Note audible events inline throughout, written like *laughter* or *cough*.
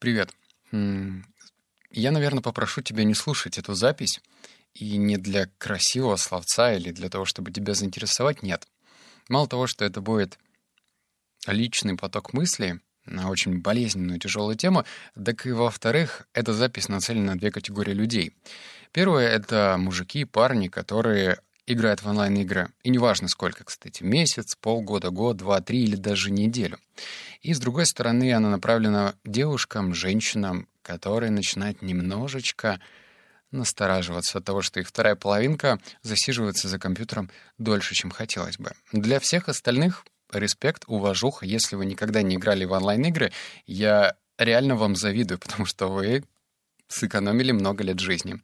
Привет. Я, наверное, попрошу тебя не слушать эту запись, и не для красивого словца или для того, чтобы тебя заинтересовать, нет. Мало того, что это будет личный поток мыслей на очень болезненную, тяжелую тему, так и, во-вторых, эта запись нацелена на две категории людей. Первое — это мужики парни, которые играют в онлайн-игры. И неважно сколько, кстати, месяц, полгода, год, два, три или даже неделю. И, с другой стороны, она направлена девушкам, женщинам, которые начинают немножечко настораживаться от того, что их вторая половинка засиживается за компьютером дольше, чем хотелось бы. Для всех остальных респект, уважуха. Если вы никогда не играли в онлайн-игры, я реально вам завидую, *laughs* потому что вы сэкономили много лет жизни.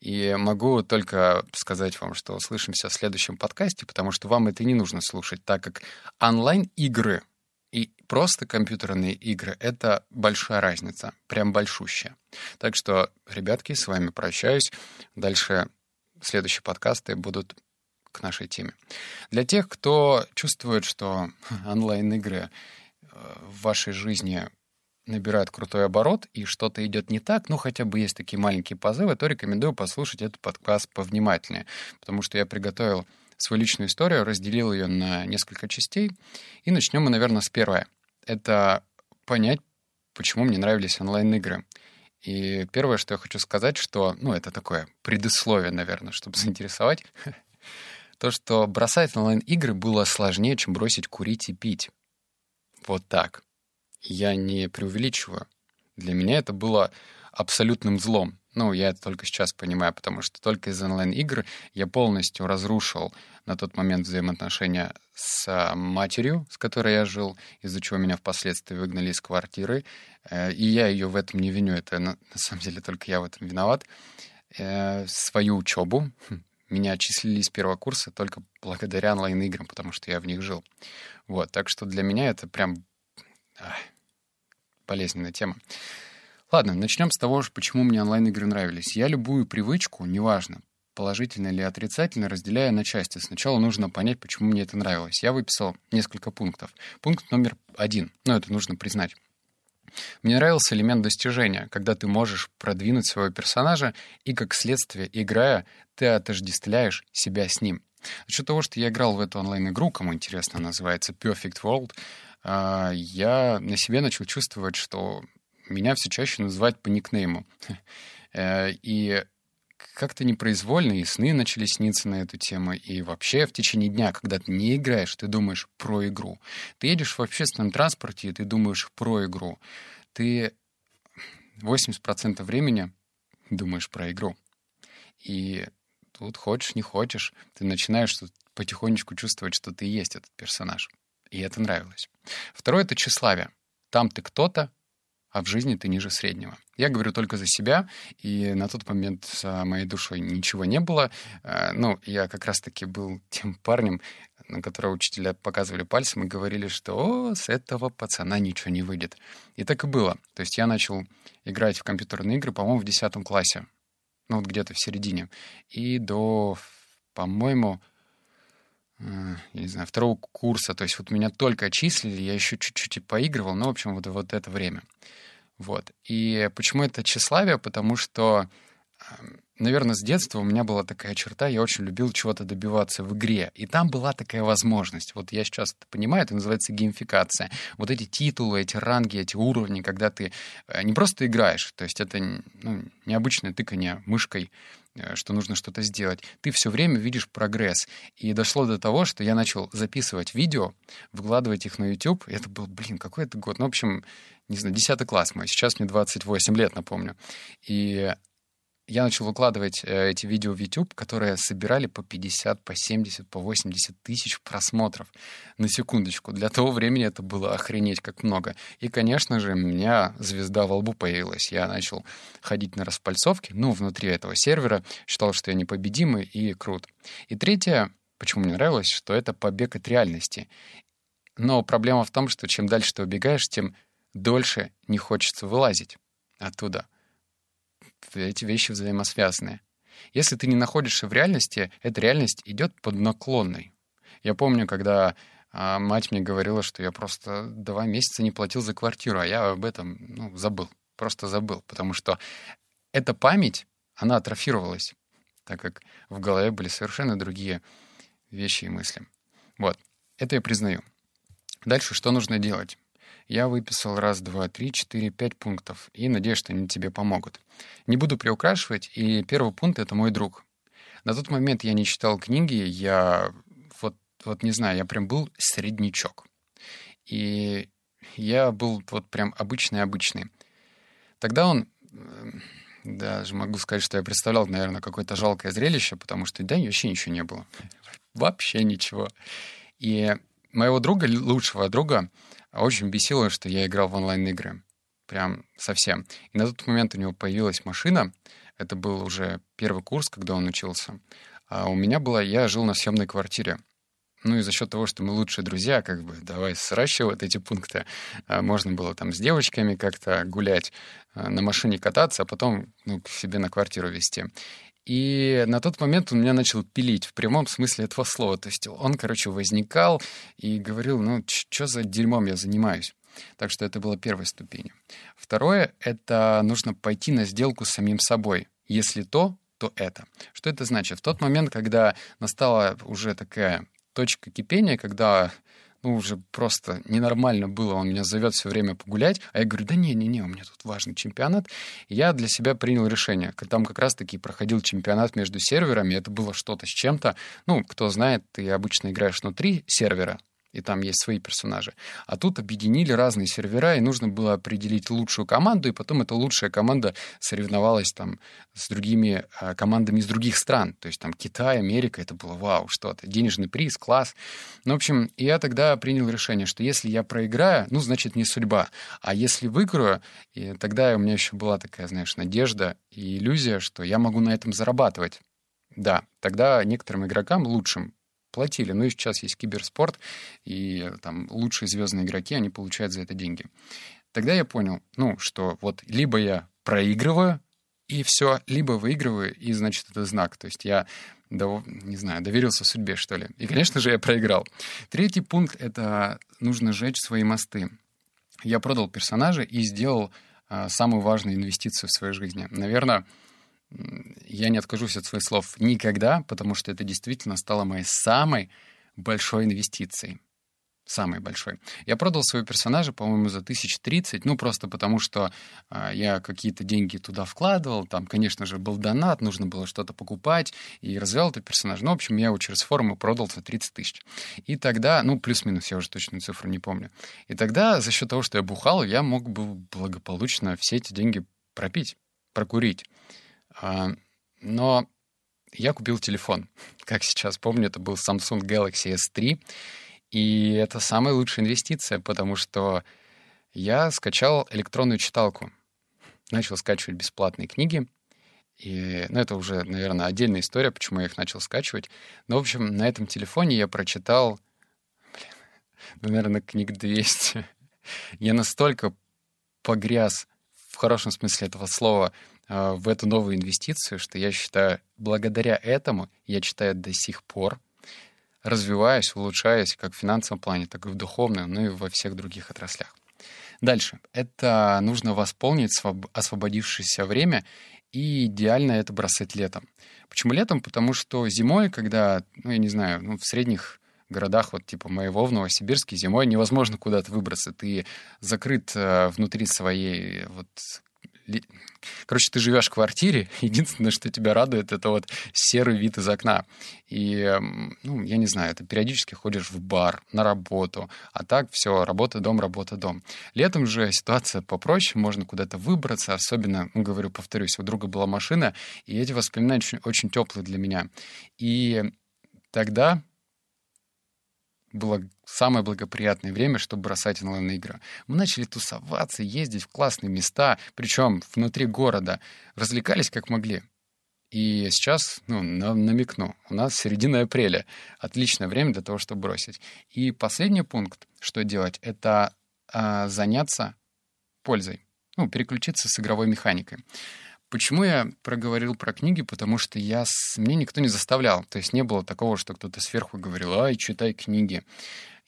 И могу только сказать вам, что услышимся в следующем подкасте, потому что вам это не нужно слушать, так как онлайн-игры и просто компьютерные игры — это большая разница, прям большущая. Так что, ребятки, с вами прощаюсь. Дальше следующие подкасты будут к нашей теме. Для тех, кто чувствует, что *laughs* онлайн-игры э, в вашей жизни набирают крутой оборот и что-то идет не так, ну хотя бы есть такие маленькие позывы, то рекомендую послушать этот подкаст повнимательнее, потому что я приготовил свою личную историю, разделил ее на несколько частей. И начнем мы, наверное, с первой. Это понять, почему мне нравились онлайн-игры. И первое, что я хочу сказать, что, ну, это такое предисловие, наверное, чтобы *laughs* заинтересовать, то, что бросать онлайн-игры было сложнее, чем бросить курить и пить. Вот так. Я не преувеличиваю. Для меня это было абсолютным злом. Ну, я это только сейчас понимаю, потому что только из онлайн-игр я полностью разрушил на тот момент взаимоотношения с а, матерью, с которой я жил, из-за чего меня впоследствии выгнали из квартиры. Э, и я ее в этом не виню, это на, самом деле только я в этом виноват. Э, свою учебу. Хм, меня отчислили с первого курса только благодаря онлайн-играм, потому что я в них жил. Вот, так что для меня это прям болезненная тема. Ладно, начнем с того, почему мне онлайн-игры нравились. Я любую привычку, неважно, положительно или отрицательно, разделяю на части. Сначала нужно понять, почему мне это нравилось. Я выписал несколько пунктов. Пункт номер один. Ну, это нужно признать. Мне нравился элемент достижения, когда ты можешь продвинуть своего персонажа, и как следствие, играя, ты отождествляешь себя с ним. За счет того, что я играл в эту онлайн-игру, кому интересно, называется Perfect World, я на себе начал чувствовать, что меня все чаще называют по никнейму. *laughs* Э, и как-то непроизвольно и сны начали сниться на эту тему, и вообще в течение дня, когда ты не играешь, ты думаешь про игру. Ты едешь в общественном транспорте, и ты думаешь про игру. Ты 80% времени думаешь про игру. И тут хочешь, не хочешь, ты начинаешь потихонечку чувствовать, что ты есть этот персонаж. И это нравилось. Второе — это тщеславие. Там ты кто-то, а в жизни ты ниже среднего. Я говорю только за себя, и на тот момент с моей душой ничего не было. Э, ну, я как раз-таки был *laughs* тем парнем, на которого учителя показывали пальцем и говорили, что «О, с этого пацана ничего не выйдет». И так и было. То есть я начал играть в компьютерные игры, по-моему, в 10 классе. Ну, вот где-то в середине. И до, по-моему, я не знаю, второго курса, то есть вот меня только отчислили, я еще чуть-чуть поигрывал, ну, в общем, вот, вот это время. Вот. И почему это тщеславие? Потому что, наверное, с детства у меня была такая черта, я очень любил чего-то добиваться в игре. И там была такая возможность. Вот я сейчас это понимаю, это называется геймификация. Вот эти титулы, эти ранги, эти уровни, когда ты э, не просто играешь, то есть это ну, необычное тыкание мышкой Э, что нужно что-то сделать, ты все время видишь прогресс. И дошло до того, что я начал записывать видео, выкладывать их на YouTube. И это был, блин, какой это год? Ну, в общем, не знаю, 10 класс мой. Сейчас мне 28 лет, напомню. И я начал выкладывать э, эти видео в YouTube, которые собирали по 50, по 70, по 80 тысяч просмотров. На секундочку. Для того времени это было охренеть как много. И, конечно же, у меня звезда во лбу появилась. Я начал ходить на распальцовки, ну, внутри этого сервера. Считал, что я непобедимый и крут. И третье, почему мне нравилось, что это побег от реальности. Но проблема в том, что чем дальше ты убегаешь, тем дольше не хочется вылазить оттуда — эти вещи взаимосвязаны. Если ты не находишься в реальности, эта реальность идет под наклонной. Я помню, когда а, мать мне говорила, что я просто два месяца не платил за квартиру, а я об этом ну, забыл. просто забыл, потому что эта память, она атрофировалась, так как в голове были совершенно другие вещи и мысли. Вот, это я признаю. Дальше что нужно делать? Я выписал раз, два, три, четыре, пять пунктов и надеюсь, что они тебе помогут. Не буду приукрашивать, и первый пункт — это мой друг. На тот момент я не читал книги, я вот, вот не знаю, я прям был среднячок. И я был вот прям обычный-обычный. Тогда он, даже могу сказать, что я представлял, наверное, какое-то жалкое зрелище, потому что да, вообще ничего не было. Вообще ничего. И моего друга, лучшего друга, очень бесило, что я играл в онлайн-игры. Прям совсем. И на тот момент у него появилась машина. Это был уже первый курс, когда он учился. А у меня была... Я жил на съемной квартире. Ну и за счет того, что мы лучшие друзья, как бы давай сращивать эти пункты, а, можно было там с девочками как-то гулять, а, на машине кататься, а потом ну, к себе на квартиру везти. И на тот момент он меня начал пилить в прямом смысле этого слова. То есть он, короче, возникал и говорил, ну, что за дерьмом я занимаюсь. Так что это было первой ступенью. Второе — это нужно пойти на сделку с самим собой. Если то, то это. Что это значит? В тот момент, когда настала уже такая точка кипения, когда ну, уже просто ненормально было, он меня зовет все время погулять, а я говорю, да не-не-не, у меня тут важный чемпионат. И я для себя принял решение. Там как раз-таки проходил чемпионат между серверами, это было что-то с чем-то. Ну, кто знает, ты обычно играешь внутри сервера, и там есть свои персонажи. А тут объединили разные сервера, и нужно было определить лучшую команду, и потом эта лучшая команда соревновалась там с другими а, командами из других стран. То есть там Китай, Америка, это было вау, что-то. Денежный приз, класс. Ну, в общем, я тогда принял решение, что если я проиграю, ну, значит, не судьба. А если выиграю, и тогда у меня еще была такая, знаешь, надежда и иллюзия, что я могу на этом зарабатывать. Да, тогда некоторым игрокам лучшим платили. Ну и сейчас есть киберспорт, и там лучшие звездные игроки, они получают за это деньги. Тогда я понял, ну, что вот либо я проигрываю, и все, либо выигрываю, и, значит, это знак. То есть я, не знаю, доверился судьбе, что ли. И, конечно же, я проиграл. Третий пункт — это нужно сжечь свои мосты. Я продал персонажа и сделал а, самую важную инвестицию в своей жизни. Наверное, я не откажусь от своих слов никогда, потому что это действительно стало моей самой большой инвестицией. Самой большой. Я продал своего персонажа, по-моему, за 1030, ну, просто потому что э, я какие-то деньги туда вкладывал, там, конечно же, был донат, нужно было что-то покупать, и развивал этот персонаж. Ну, в общем, я его через форумы продал за 30 тысяч. И тогда, ну, плюс-минус, я уже точную цифру не помню. И тогда за счет того, что я бухал, я мог бы благополучно все эти деньги пропить, прокурить. А, но я купил телефон. *laughs* Как сейчас помню, это был Samsung Galaxy S3. И это самая лучшая инвестиция, потому что я скачал электронную читалку. Начал скачивать бесплатные книги. И, ну, это уже, наверное, отдельная история, почему я их начал скачивать. Но, в общем, на этом телефоне я прочитал, блин, *laughs* наверное, книг 200. *laughs* я настолько погряз в хорошем смысле этого слова в эту новую инвестицию, что я считаю, благодаря этому я читаю до сих пор, развиваясь, улучшаясь как в финансовом плане, так и в духовном, ну и во всех других отраслях. Дальше. Это нужно восполнить освободившееся время, и идеально это бросать летом. Почему летом? Потому что зимой, когда, ну, я не знаю, ну, в средних городах, вот типа моего в Новосибирске, зимой невозможно куда-то выбраться. Ты закрыт э, внутри своей вот Короче, ты живешь в квартире, *laughs* единственное, что тебя радует, это вот серый вид из окна. И, ну, я не знаю, ты периодически ходишь в бар, на работу, а так все, работа, дом, работа, дом. Летом же ситуация попроще, можно куда-то выбраться, особенно, ну, говорю, повторюсь, у друга была машина, и эти воспоминания очень, очень теплые для меня. И тогда было самое благоприятное время, чтобы бросать онлайн-игры. Мы начали тусоваться, ездить в классные места, причем внутри города, развлекались как могли. И сейчас, ну, намекну, у нас середина апреля. Отличное время для того, чтобы бросить. И последний пункт, что делать, это а, заняться пользой. Ну, переключиться с игровой механикой. Почему я проговорил про книги? Потому что я с... мне никто не заставлял. То есть не было такого, что кто-то сверху говорил, ай, читай книги.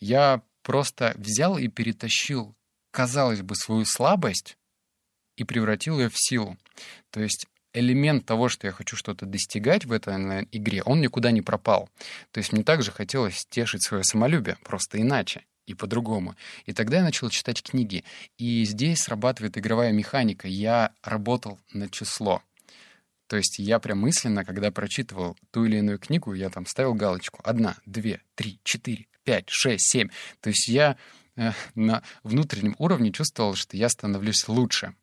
Я просто взял и перетащил, казалось бы, свою слабость и превратил ее в силу. То есть элемент того, что я хочу что-то достигать в этой игре, он никуда не пропал. То есть мне также хотелось тешить свое самолюбие, просто иначе и по-другому. И тогда я начал читать книги. И здесь срабатывает игровая механика. Я работал на число. То есть я прям мысленно, когда прочитывал ту или иную книгу, я там ставил галочку. Одна, две, три, четыре, пять, шесть, семь. То есть я э, на внутреннем уровне чувствовал, что я становлюсь лучше.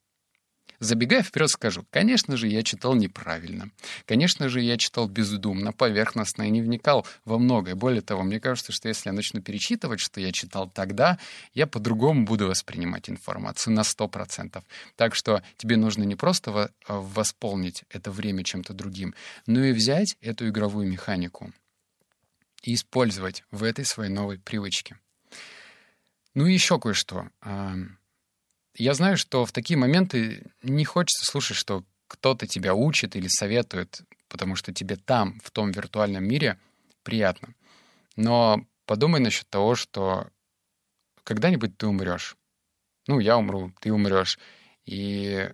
Забегая вперед, скажу, конечно же, я читал неправильно. Конечно же, я читал бездумно, поверхностно и не вникал во многое. Более того, мне кажется, что если я начну перечитывать, что я читал тогда, я по-другому буду воспринимать информацию на 100%. Так что тебе нужно не просто восполнить это время чем-то другим, но и взять эту игровую механику и использовать в этой своей новой привычке. Ну и еще кое-что. Я знаю, что в такие моменты не хочется слушать, что кто-то тебя учит или советует, потому что тебе там, в том виртуальном мире, приятно. Но подумай насчет того, что когда-нибудь ты умрешь. Ну, я умру, ты умрешь. И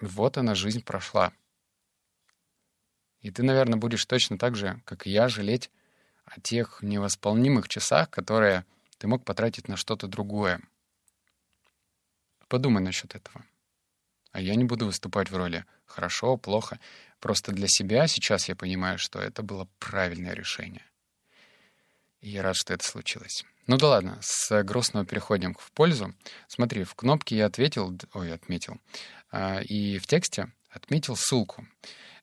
вот она, жизнь прошла. И ты, наверное, будешь точно так же, как и я, жалеть о тех невосполнимых часах, которые ты мог потратить на что-то другое. Подумай насчет этого. А я не буду выступать в роли «хорошо», «плохо». Просто для себя сейчас я понимаю, что это было правильное решение. И я рад, что это случилось. Ну да ладно, с грустного переходим в пользу. Смотри, в кнопке я ответил, ой, отметил, а, и в тексте отметил ссылку.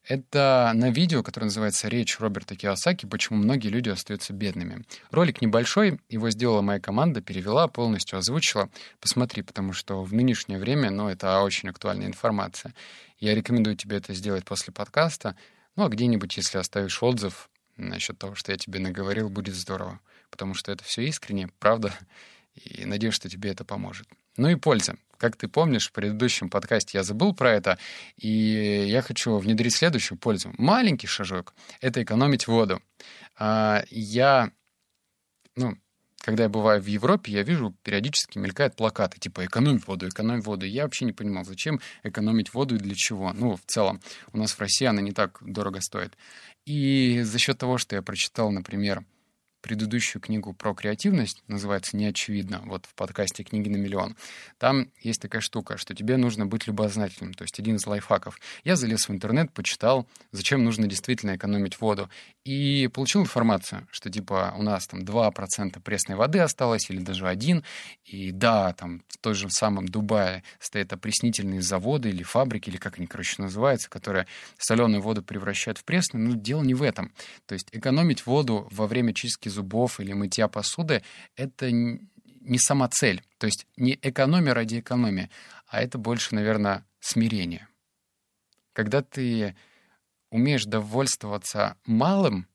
Это на видео, которое называется «Речь Роберта Киосаки. Почему многие люди остаются бедными». Ролик небольшой, его сделала моя команда, перевела, полностью озвучила. Посмотри, потому что в нынешнее время, ну, это очень актуальная информация. Я рекомендую тебе это сделать после подкаста. Ну, а где-нибудь, если оставишь отзыв насчет того, что я тебе наговорил, будет здорово. Потому что это все искренне, правда, и надеюсь, что тебе это поможет. Ну и польза. Как ты помнишь, в предыдущем подкасте я забыл про это, и я хочу внедрить следующую пользу. Маленький шажок — это экономить воду. А, я, ну, когда я бываю в Европе, я вижу, периодически мелькают плакаты, типа «экономь воду, экономь воду». Я вообще не понимал, зачем экономить воду и для чего. Ну, в целом, у нас в России она не так дорого стоит. И за счет того, что я прочитал, например, предыдущую книгу про креативность, называется «Неочевидно», вот в подкасте «Книги на миллион». Там есть такая штука, что тебе нужно быть любознательным, то есть один из лайфхаков. Я залез в интернет, почитал, зачем нужно действительно экономить воду, и получил информацию, что типа у нас там 2% пресной воды осталось, или даже один, и да, там в той же самом Дубае стоят опреснительные заводы или фабрики, или как они, короче, называются, которые соленую воду превращают в пресную, но дело не в этом. То есть экономить воду во время чистки зубов или мытья посуды — это не сама цель. То есть не экономия ради экономии, а это больше, наверное, смирение. Когда ты умеешь довольствоваться малым,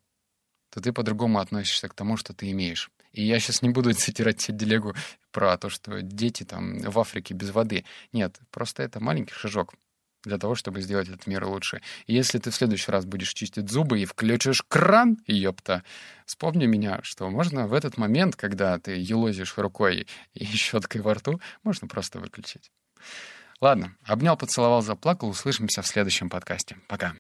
то ты по-другому относишься к тому, что ты имеешь. И я сейчас не буду *laughs* цитировать делегу про то, что дети там в Африке без воды. Нет, просто это маленький шажок для того, чтобы сделать этот мир лучше. И если ты в следующий раз будешь чистить зубы и включишь кран, ёпта, вспомни меня, что можно в этот момент, когда ты елозишь рукой и *laughs* щеткой во рту, можно просто выключить. Ладно, обнял, поцеловал, заплакал. Услышимся в следующем подкасте. Пока.